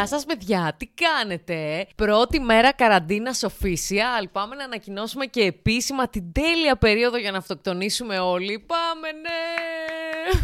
Γεια σας παιδιά, τι κάνετε; Πρώτη μέρα καραντίνας official. Πάμε να ανακοινώσουμε και επίσημα την τέλεια περίοδο για να αυτοκτονήσουμε όλοι. Πάμε, ναι!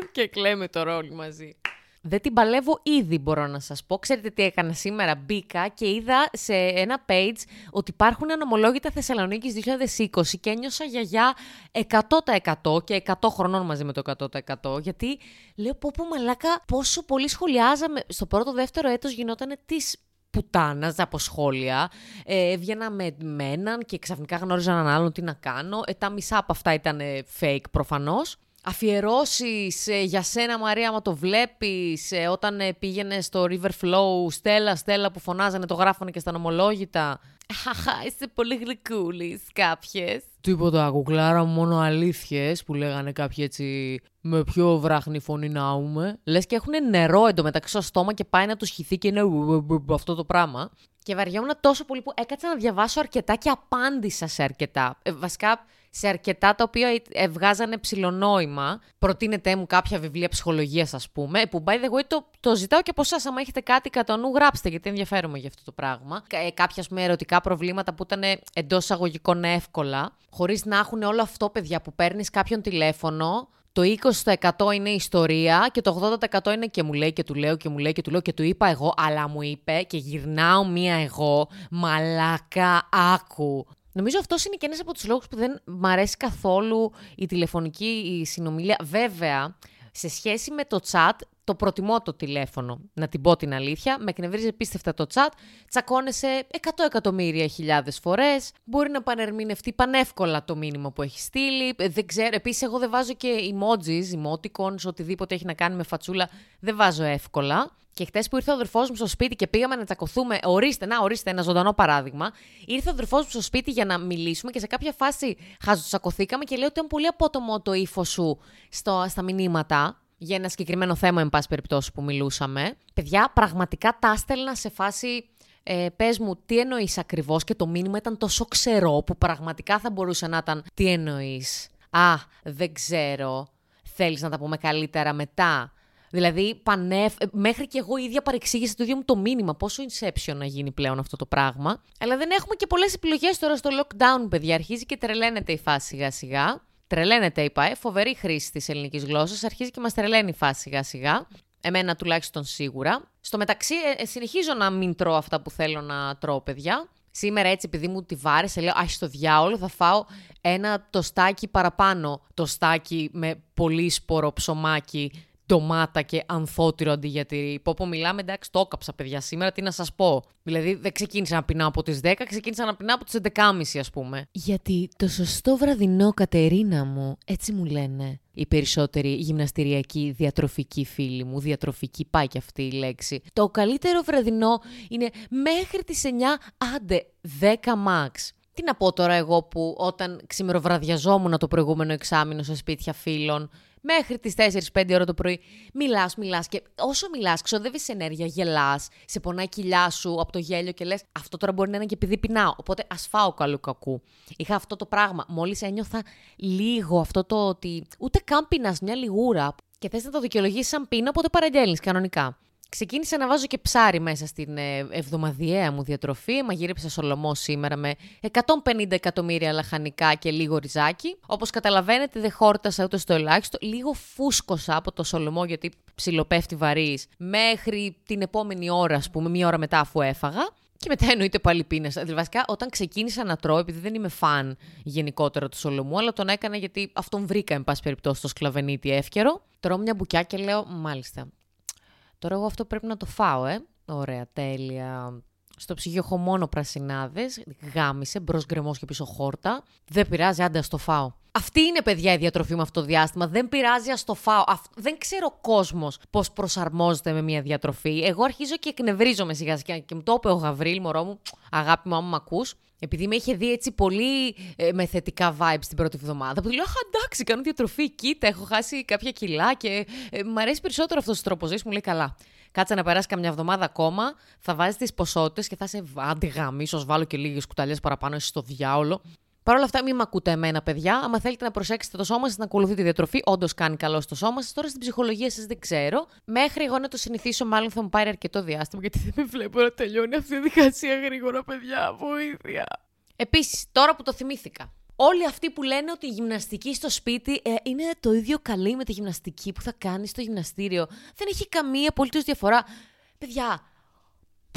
και κλαίμε τώρα όλοι μαζί. Δεν την παλεύω ήδη, μπορώ να σας πω. Ξέρετε τι έκανα σήμερα; Μπήκα και είδα σε ένα page ότι υπάρχουν ανομολόγητα Θεσσαλονίκης 2020 και ένιωσα γιαγιά 100% και 100 χρονών μαζί με το 100%. Γιατί λέω πω πω μαλάκα πόσο πολύ σχολιάζαμε. Στο πρώτο δεύτερο έτος γινόταν τις πουτάνας από σχόλια. Ε, έβγαινα με, με έναν και ξαφνικά γνώριζα έναν άλλον τι να κάνω. Ε, τα μισά από αυτά ήταν fake προφανώς αφιερώσεις ε, για σένα Μαρία, άμα το βλέπεις, ε, όταν ε, πήγαινε στο River Flow, Στέλλα, Στέλλα που φωνάζανε, το γράφανε και στα νομολόγητα. Χαχά, είσαι πολύ γλυκούλης κάποιες. Τίποτα, κουκλάρα μόνο αλήθειες που λέγανε κάποιοι έτσι με πιο βράχνη φωνή να ούμε. Λες και έχουν νερό εντωμεταξύ στο στόμα και πάει να του χυθεί και είναι αυτό το πράγμα. Και βαριόμουν τόσο πολύ που έκατσα να διαβάσω αρκετά και απάντησα σε αρκετά. Ε, βασικά σε αρκετά τα οποία βγάζανε ψηλονόημα. Προτείνετε μου κάποια βιβλία ψυχολογίας, ας πούμε. Που by the way το, το ζητάω και από εσάς. Αν έχετε κάτι κατά νου, γράψτε, γιατί ενδιαφέρομαι για αυτό το πράγμα. Ε, κάποια με ερωτικά προβλήματα που ήταν εντός εισαγωγικών εύκολα. Χωρίς να έχουν όλο αυτό, παιδιά, που παίρνεις κάποιον τηλέφωνο, το 20% είναι ιστορία και το 80% είναι και μου λέει και του λέω και μου λέει και του λέω και του είπα εγώ, αλλά μου είπε και γυρνάω μία εγώ, μαλάκα άκου. Νομίζω αυτός είναι και ένας από τους λόγους που δεν μ' αρέσει καθόλου η τηλεφωνική συνομιλία. Βέβαια, σε σχέση με το chat, το προτιμώ το τηλέφωνο. Να την πω την αλήθεια. Με εκνευρίζει επίστευτα το chat. Τσακώνεσαι 100 εκατομμύρια χιλιάδες φορές. Μπορεί να πανερμηνευτεί πανεύκολα το μήνυμα που έχεις στείλει. Ε, δεν ξέρω. Επίσης, εγώ δεν βάζω και emojis, emoticons, οτιδήποτε έχει να κάνει με φατσούλα. Δεν βάζω εύκολα. Και χτες που ήρθε ο αδερφός μου στο σπίτι και πήγαμε να τσακωθούμε, ορίστε, να ορίστε ένα ζωντανό παράδειγμα. Ήρθε ο αδερφός μου στο σπίτι για να μιλήσουμε και σε κάποια φάση χαζοτσακωθήκαμε και λέω ότι ήταν πολύ απότομο το ύφος σου στο, στα μηνύματα για ένα συγκεκριμένο θέμα, εν πάση περιπτώσει, που μιλούσαμε. Παιδιά, πραγματικά τα έστελνα σε φάση. Ε, Πες μου, τι εννοείς ακριβώς, και το μήνυμα ήταν τόσο ξερό που πραγματικά θα μπορούσε να ήταν. Τι εννοείς. Α, δεν ξέρω. Θέλεις να τα πούμε καλύτερα μετά. Δηλαδή, πανεφ... Ε, μέχρι και εγώ ίδια παρεξήγησα το ίδιο μου το μήνυμα. Πόσο inception να γίνει πλέον αυτό το πράγμα. Αλλά δεν έχουμε και πολλές επιλογές τώρα στο lockdown, παιδιά. Αρχίζει και τρελαίνεται η φάση σιγά-σιγά. Τρελαίνεται, είπα, ε. Φοβερή χρήση της ελληνικής γλώσσας. Αρχίζει και μας τρελαίνει η φάση σιγά-σιγά. Εμένα τουλάχιστον σίγουρα. Στο μεταξύ, ε, ε, συνεχίζω να μην τρώω αυτά που θέλω να τρώω, παιδιά. Σήμερα έτσι επειδή μου τη βάρεσε, λέω «Αχ, στο διάολο θα φάω ένα τοστάκι παραπάνω τοστάκι με πολύ σπόρο ψωμάκι ντομάτα και ανθότυρο αντί για τυρί. Πω πω μιλάμε, εντάξει, το έκαψα παιδιά σήμερα, τι να σας πω. Δηλαδή δεν ξεκίνησα να πεινάω από τις 10, ξεκίνησα να πεινάω από τις 11.30 ας πούμε. Γιατί το σωστό βραδινό, Κατερίνα μου, έτσι μου λένε οι περισσότεροι γυμναστηριακοί διατροφικοί φίλοι μου. Διατροφική πάει και αυτή η λέξη. Το καλύτερο βραδινό είναι μέχρι τις 9, άντε 10 max. Τι να πω τώρα εγώ που όταν ξημεροβραδιαζόμουν το προηγούμενο εξάμεινο σε σπίτια φίλων, μέχρι τις 4-5 ώρα το πρωί. Μιλάς, μιλάς και όσο μιλάς, ξοδεύεις ενέργεια, γελάς, σε πονάει κοιλιά σου από το γέλιο και λες: Αυτό τώρα μπορεί να είναι και επειδή πεινάω. Οπότε ας φάω καλού κακού. Είχα αυτό το πράγμα. Μόλις ένιωθα λίγο αυτό το ότι ούτε καν πεινάς, μια λιγούρα. Και θες να το δικαιολογήσεις σαν πίνω, οπότε παραγγέλνεις κανονικά. Ξεκίνησα να βάζω και ψάρι μέσα στην ε, εβδομαδιαία μου διατροφή. Μαγείρεψα σολομό σήμερα με 150 εκατομμύρια λαχανικά και λίγο ριζάκι. Όπως καταλαβαίνετε, δεν χόρτασα ούτε στο ελάχιστο. Λίγο φούσκωσα από το σολομό γιατί ψιλοπέφτει βαρύς μέχρι την επόμενη ώρα, ας πούμε, μία ώρα μετά αφού έφαγα. Και μετά εννοείται πάλι πίνασα. Δηλαδή, βασικά, όταν ξεκίνησα να τρώω, επειδή δεν είμαι φαν γενικότερα του σολομού, αλλά τον έκανα γιατί αυτόν βρήκα, εν πάση περιπτώσει, το σκλαβενίτι εύκαιρο. Τρώω μια μπουκιά και λέω, μάλιστα, Τώρα εγώ αυτό πρέπει να το φάω, ε. Ωραία, τέλεια. Στο ψυγείο έχω μόνο πρασινάδες. Γάμισε, μπρος γκρεμός και πίσω χόρτα. Δεν πειράζει, άντε, το φάω. Αυτή είναι, παιδιά, η διατροφή με αυτό το διάστημα. Δεν πειράζει, ας το φάω. Δεν ξέρω ο κόσμος πώς προσαρμόζεται με μια διατροφή. Εγώ αρχίζω και εκνευρίζομαι σιγά σιγά. Και μου το είπε ο Γαβρίλ, μωρό μου, αγάπη μου, άμα με ακούς. Επειδή με είχε δει έτσι πολύ ε, με θετικά vibes την πρώτη εβδομάδα, που του λέω: εντάξει, κάνω διατροφή, κοίτα, έχω χάσει κάποια κιλά και ε, μου αρέσει περισσότερο αυτός ο τρόπος ζωής. Μου λέει: Καλά. Κάτσε να περάσει καμιά εβδομάδα ακόμα, θα βάζεις τις ποσότητες και θα σε άντε ίσω βάλω και λίγες κουταλιές παραπάνω, εσύ στο διάολο. Παρ' όλα αυτά, μην με ακούτε εμένα, παιδιά. Άμα θέλετε να προσέξετε το σώμα σας, να ακολουθείτε τη διατροφή, όντως κάνει καλό στο σώμα σας. Τώρα στην ψυχολογία σας δεν ξέρω. Μέχρι εγώ να το συνηθίσω, μάλλον θα μου πάρει αρκετό διάστημα, γιατί δεν με βλέπω να τελειώνει αυτή η διαδικασία γρήγορα, παιδιά. Βοήθεια. Επίσης, τώρα που το θυμήθηκα. Όλοι αυτοί που λένε ότι η γυμναστική στο σπίτι ε, είναι το ίδιο καλή με τη γυμναστική που θα κάνει στο γυμναστήριο. Δεν έχει καμία απολύτως διαφορά. Παιδιά,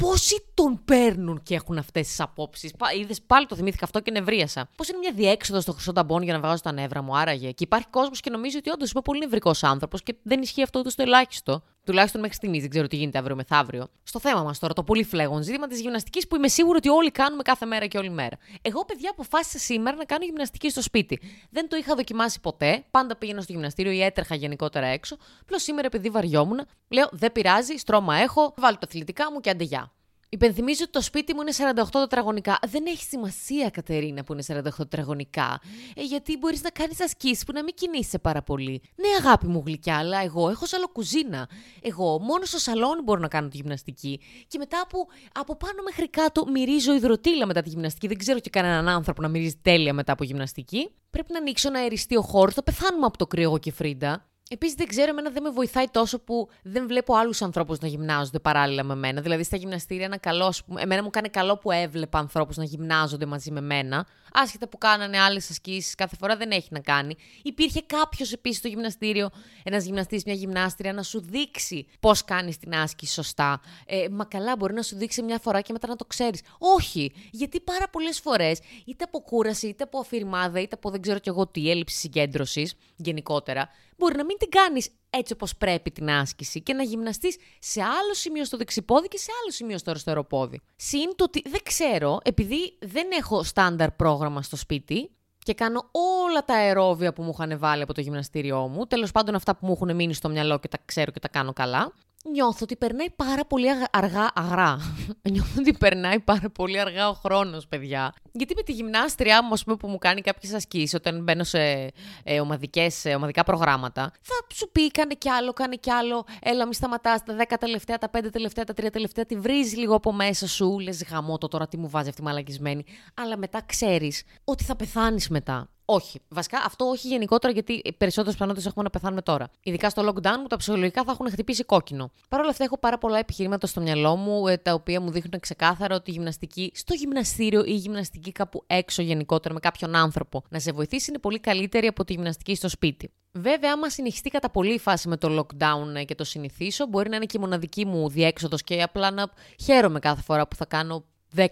Πόσοι τον παίρνουν και έχουν αυτές τις απόψεις; Είδες πάλι το θυμήθηκα αυτό και νευρίασα. Πώς είναι μια διέξοδος στο χρυσό ταμπόν για να βγάζω τα νεύρα μου, άραγε; Και υπάρχει κόσμος και νομίζει ότι όντως είμαι πολύ νευρικός άνθρωπος και δεν ισχύει αυτό ούτε στο ελάχιστο. Τουλάχιστον μέχρι στιγμής, δεν ξέρω τι γίνεται αύριο μεθαύριο. Στο θέμα μας τώρα, το πολύ φλέγον ζήτημα της γυμναστικής που είμαι σίγουρο ότι όλοι κάνουμε κάθε μέρα και όλη μέρα. Εγώ, παιδιά, αποφάσισα σήμερα να κάνω γυμναστική στο σπίτι. Δεν το είχα δοκιμάσει ποτέ. Πάντα πήγαινα στο γυμναστήριο ή έτρεχα γενικότερα έξω. Απλώς σήμερα, επειδή βαριόμουν, λέω δεν πειράζει, στρώμα έχω, βάλω τα αθλητικά μου και αντεγιά. Υπενθυμίζω ότι το σπίτι μου είναι 48 τετραγωνικά. Δεν έχει σημασία, Κατερίνα, που είναι 48 τετραγωνικά. Ε, γιατί μπορείς να κάνεις ασκήσεις που να μην κινείσαι πάρα πολύ. Ναι, αγάπη μου γλυκιά, αλλά εγώ έχω σαλοκουζίνα. Εγώ μόνο στο σαλόνι μπορώ να κάνω τη γυμναστική. Και μετά από, από πάνω μέχρι κάτω μυρίζω υδροτήλα μετά τη γυμναστική. Δεν ξέρω και κανέναν άνθρωπο να μυρίζει τέλεια μετά από γυμναστική. Πρέπει να ανοίξω ένα αεριστείο χώρο. Θα πεθάνουμε από το κρύο εγώ και Φρίντα. Επίσης, δεν ξέρω, εμένα δεν με βοηθάει τόσο που δεν βλέπω άλλους ανθρώπους να γυμνάζονται παράλληλα με μένα. Δηλαδή, στα γυμναστήρια, ένα καλό, εμένα μου κάνει καλό που έβλεπα ανθρώπους να γυμνάζονται μαζί με μένα. Άσχετα που κάνανε άλλες ασκήσεις, κάθε φορά δεν έχει να κάνει. Υπήρχε κάποιος επίσης στο γυμναστήριο, ένας γυμναστής, μια γυμνάστρια, να σου δείξει πώς κάνεις την άσκηση σωστά. Ε, μα καλά, μπορεί να σου δείξει μια φορά και μετά να το ξέρεις. Όχι, γιατί πάρα πολλές φορές, είτε από κούραση, είτε από αφηρημάδα, είτε από δεν ξέρω κι εγώ τι, έλλειψη συγκέντρωσης γενικότερα, μπορεί να μην την κάνεις έτσι όπως πρέπει την άσκηση και να γυμναστείς σε άλλο σημείο στο δεξιπόδι και σε άλλο σημείο στο αριστερό πόδι. Συν το ότι δεν ξέρω, επειδή δεν έχω στάνταρ πρόγραμμα στο σπίτι, και κάνω όλα τα αερόβια που μου είχαν βάλει από το γυμναστήριό μου. Τέλος πάντων, αυτά που μου έχουν μείνει στο μυαλό και τα ξέρω και τα κάνω καλά νιώθω ότι περνάει πάρα πολύ αργά, αγρά. νιώθω ότι περνάει πάρα πολύ αργά ο χρόνος, παιδιά. Γιατί με τη γυμνάστριά μου, πούμε, που μου κάνει κάποιες ασκήσεις, όταν μπαίνω σε ε, ομαδικές, ε, ομαδικά προγράμματα, θα σου πει κάνε κι άλλο, κάνε κι άλλο. Έλα, μη σταματάς τα 10 τελευταία, τα 5 τελευταία, τα 3 τελευταία. Τη βρίζεις λίγο από μέσα σου. Λες γαμό το τώρα τι μου βάζει αυτή η μαλακισμένη. Αλλά μετά ξέρεις ότι θα πεθάνεις μετά. Όχι. Βασικά αυτό όχι γενικότερα γιατί περισσότερες πιθανότητες έχουμε να πεθάνουμε τώρα. Ειδικά στο lockdown που τα ψυχολογικά θα έχουν χτυπήσει κόκκινο. Παρ' όλα αυτά έχω πάρα πολλά επιχειρήματα στο μυαλό μου ε, τα οποία μου δείχνουν ξεκάθαρα ότι η γυμναστική στο γυμναστήριο ή η γυμναστική κάπου έξω γενικότερα με κάποιον άνθρωπο να σε βοηθήσει είναι πολύ καλύτερη από τη γυμναστική στο σπίτι. Βέβαια, άμα συνεχιστεί κατά πολύ η φάση με το lockdown ε, και το συνηθίσω, μπορεί να είναι και η μοναδική μου διέξοδος και απλά να χαίρομαι κάθε φορά που θα κάνω 10-15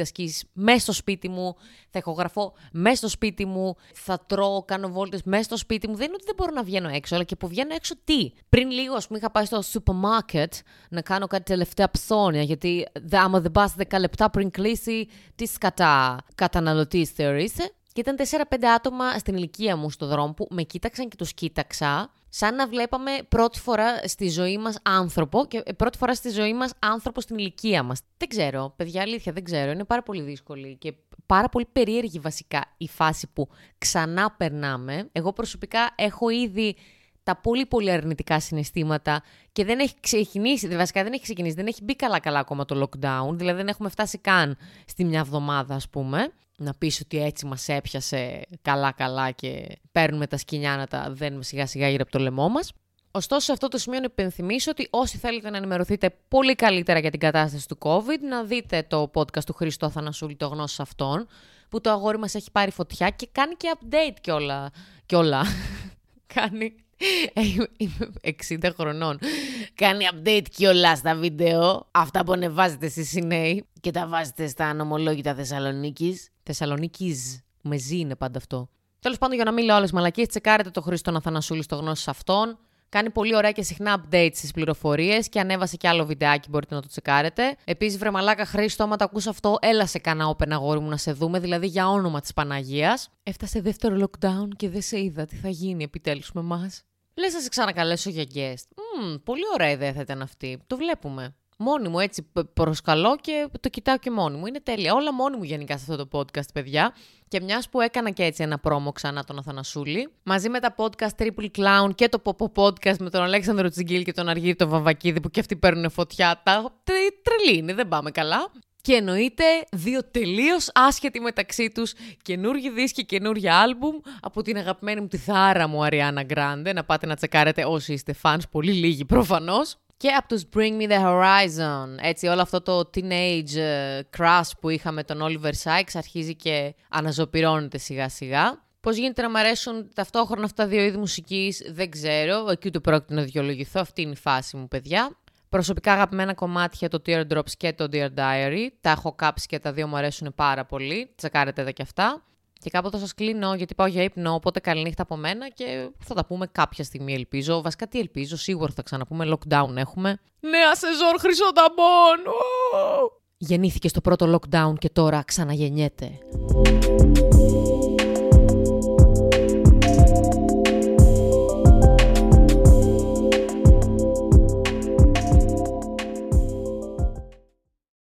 ασκήσεις μέσα στο σπίτι μου, θα ηχογραφώ μέσα στο σπίτι μου, θα τρώω, κάνω βόλτες μέσα στο σπίτι μου. Δεν είναι ότι δεν μπορώ να βγαίνω έξω, αλλά και που βγαίνω έξω τι; Πριν λίγο, ας πούμε, είχα πάει στο σούπερ μάρκετ να κάνω κάτι τελευταία ψώνια, γιατί άμα δεν πας 10 λεπτά πριν κλείσει, τι σκατά καταναλωτής θεωρείσαι; Και ήταν 4-5 άτομα στην ηλικία μου στο δρόμο που με κοίταξαν και τους κοίταξα σαν να βλέπαμε πρώτη φορά στη ζωή μας άνθρωπο και πρώτη φορά στη ζωή μας άνθρωπο στην ηλικία μας. Δεν ξέρω, παιδιά, αλήθεια, δεν ξέρω. Είναι πάρα πολύ δύσκολη και πάρα πολύ περίεργη βασικά η φάση που ξανά περνάμε. Εγώ προσωπικά έχω ήδη τα πολύ πολύ αρνητικά συναισθήματα και δεν έχει ξεκινήσει, βασικά δεν έχει ξεκινήσει, δεν έχει μπει καλά καλά ακόμα το lockdown, δηλαδή δεν έχουμε φτάσει καν στη μια εβδομάδα ας πούμε να πεις ότι έτσι μας έπιασε καλά-καλά και παίρνουμε τα σκηνιά να τα δένουμε σιγά-σιγά γύρω από το λαιμό μας. Ωστόσο, σε αυτό το σημείο να υπενθυμίσω ότι όσοι θέλετε να ενημερωθείτε πολύ καλύτερα για την κατάσταση του COVID, να δείτε το podcast του Χρήστο Αθανασούλη, το γνώσης αυτών, που το αγόρι μας έχει πάρει φωτιά και κάνει και update κιόλα. κιόλα. κάνει Είμαι 60 χρονών. Κάνει update κιόλας στα βίντεο. Αυτά που ανεβάζετε εσεί οι νέοι και τα βάζετε στα νομολόγητα Θεσσαλονίκης. Θεσσαλονίκης. Με ζει είναι πάντα αυτό. Τέλος πάντων, για να μην λέω όλε μαλακίες, τσεκάρετε το Χρήστο Αθανασούλη στο γνώση αυτών. Κάνει πολύ ωραία και συχνά updates στις πληροφορίες και ανέβασε και άλλο βιντεάκι, μπορείτε να το τσεκάρετε. Επίσης, βρε μαλάκα Χρήστο, άμα το ακούς αυτό, έλα σε κανένα open αγόρι μου να σε δούμε, δηλαδή για όνομα της Παναγίας. Έφτασε δεύτερο lockdown και δεν σε είδα. Τι θα γίνει επιτέλους με εμάς; Λες να σε ξανακαλέσω για guest. Mm, πολύ ωραία ιδέα θα ήταν αυτή. Το βλέπουμε. Μόνη μου έτσι προσκαλώ και το κοιτάω και μόνη μου. Είναι τέλεια. Όλα μόνη μου γενικά σε αυτό το podcast, παιδιά. Και μιας που έκανα και έτσι ένα πρόμο ξανά τον Αθανασούλη, μαζί με τα podcast Triple Clown και το Popo Podcast με τον Αλέξανδρο Τσιγκίλ και τον Αργύρι τον Βαμβακίδη που και αυτοί παίρνουν φωτιά. Τα τρελή είναι, δεν πάμε καλά. Και εννοείται δύο τελείως άσχετοι μεταξύ τους καινούργιοι δίσκοι, καινούργια άλμπουμ από την αγαπημένη μου τη θάρα μου Αριάννα Γκράντε. Να πάτε να τσεκάρετε όσοι είστε fans, πολύ λίγοι προφανώς. Και από τους Bring Me The Horizon, έτσι όλο αυτό το teenage ε, crush που είχαμε τον Oliver Sykes αρχίζει και αναζωπυρώνεται σιγά σιγά. Πώς γίνεται να μου αρέσουν ταυτόχρονα αυτά τα δύο είδη μουσικής, δεν ξέρω. Εκεί ούτε πρόκειται να δικαιολογηθώ. Αυτή είναι η φάση μου, παιδιά. Προσωπικά αγαπημένα κομμάτια το Teardrops και το Dear Diary. Τα έχω κάψει και τα δύο μου αρέσουν πάρα πολύ. Τσεκάρετε εδώ και αυτά. Και κάποτε σας κλείνω γιατί πάω για ύπνο, οπότε καληνύχτα από μένα και θα τα πούμε κάποια στιγμή ελπίζω. Βασικά τι ελπίζω, σίγουρα θα ξαναπούμε, lockdown έχουμε. Νέα σεζόν χρυσοταμπών! Γεννήθηκε στο πρώτο lockdown και τώρα ξαναγεννιέται.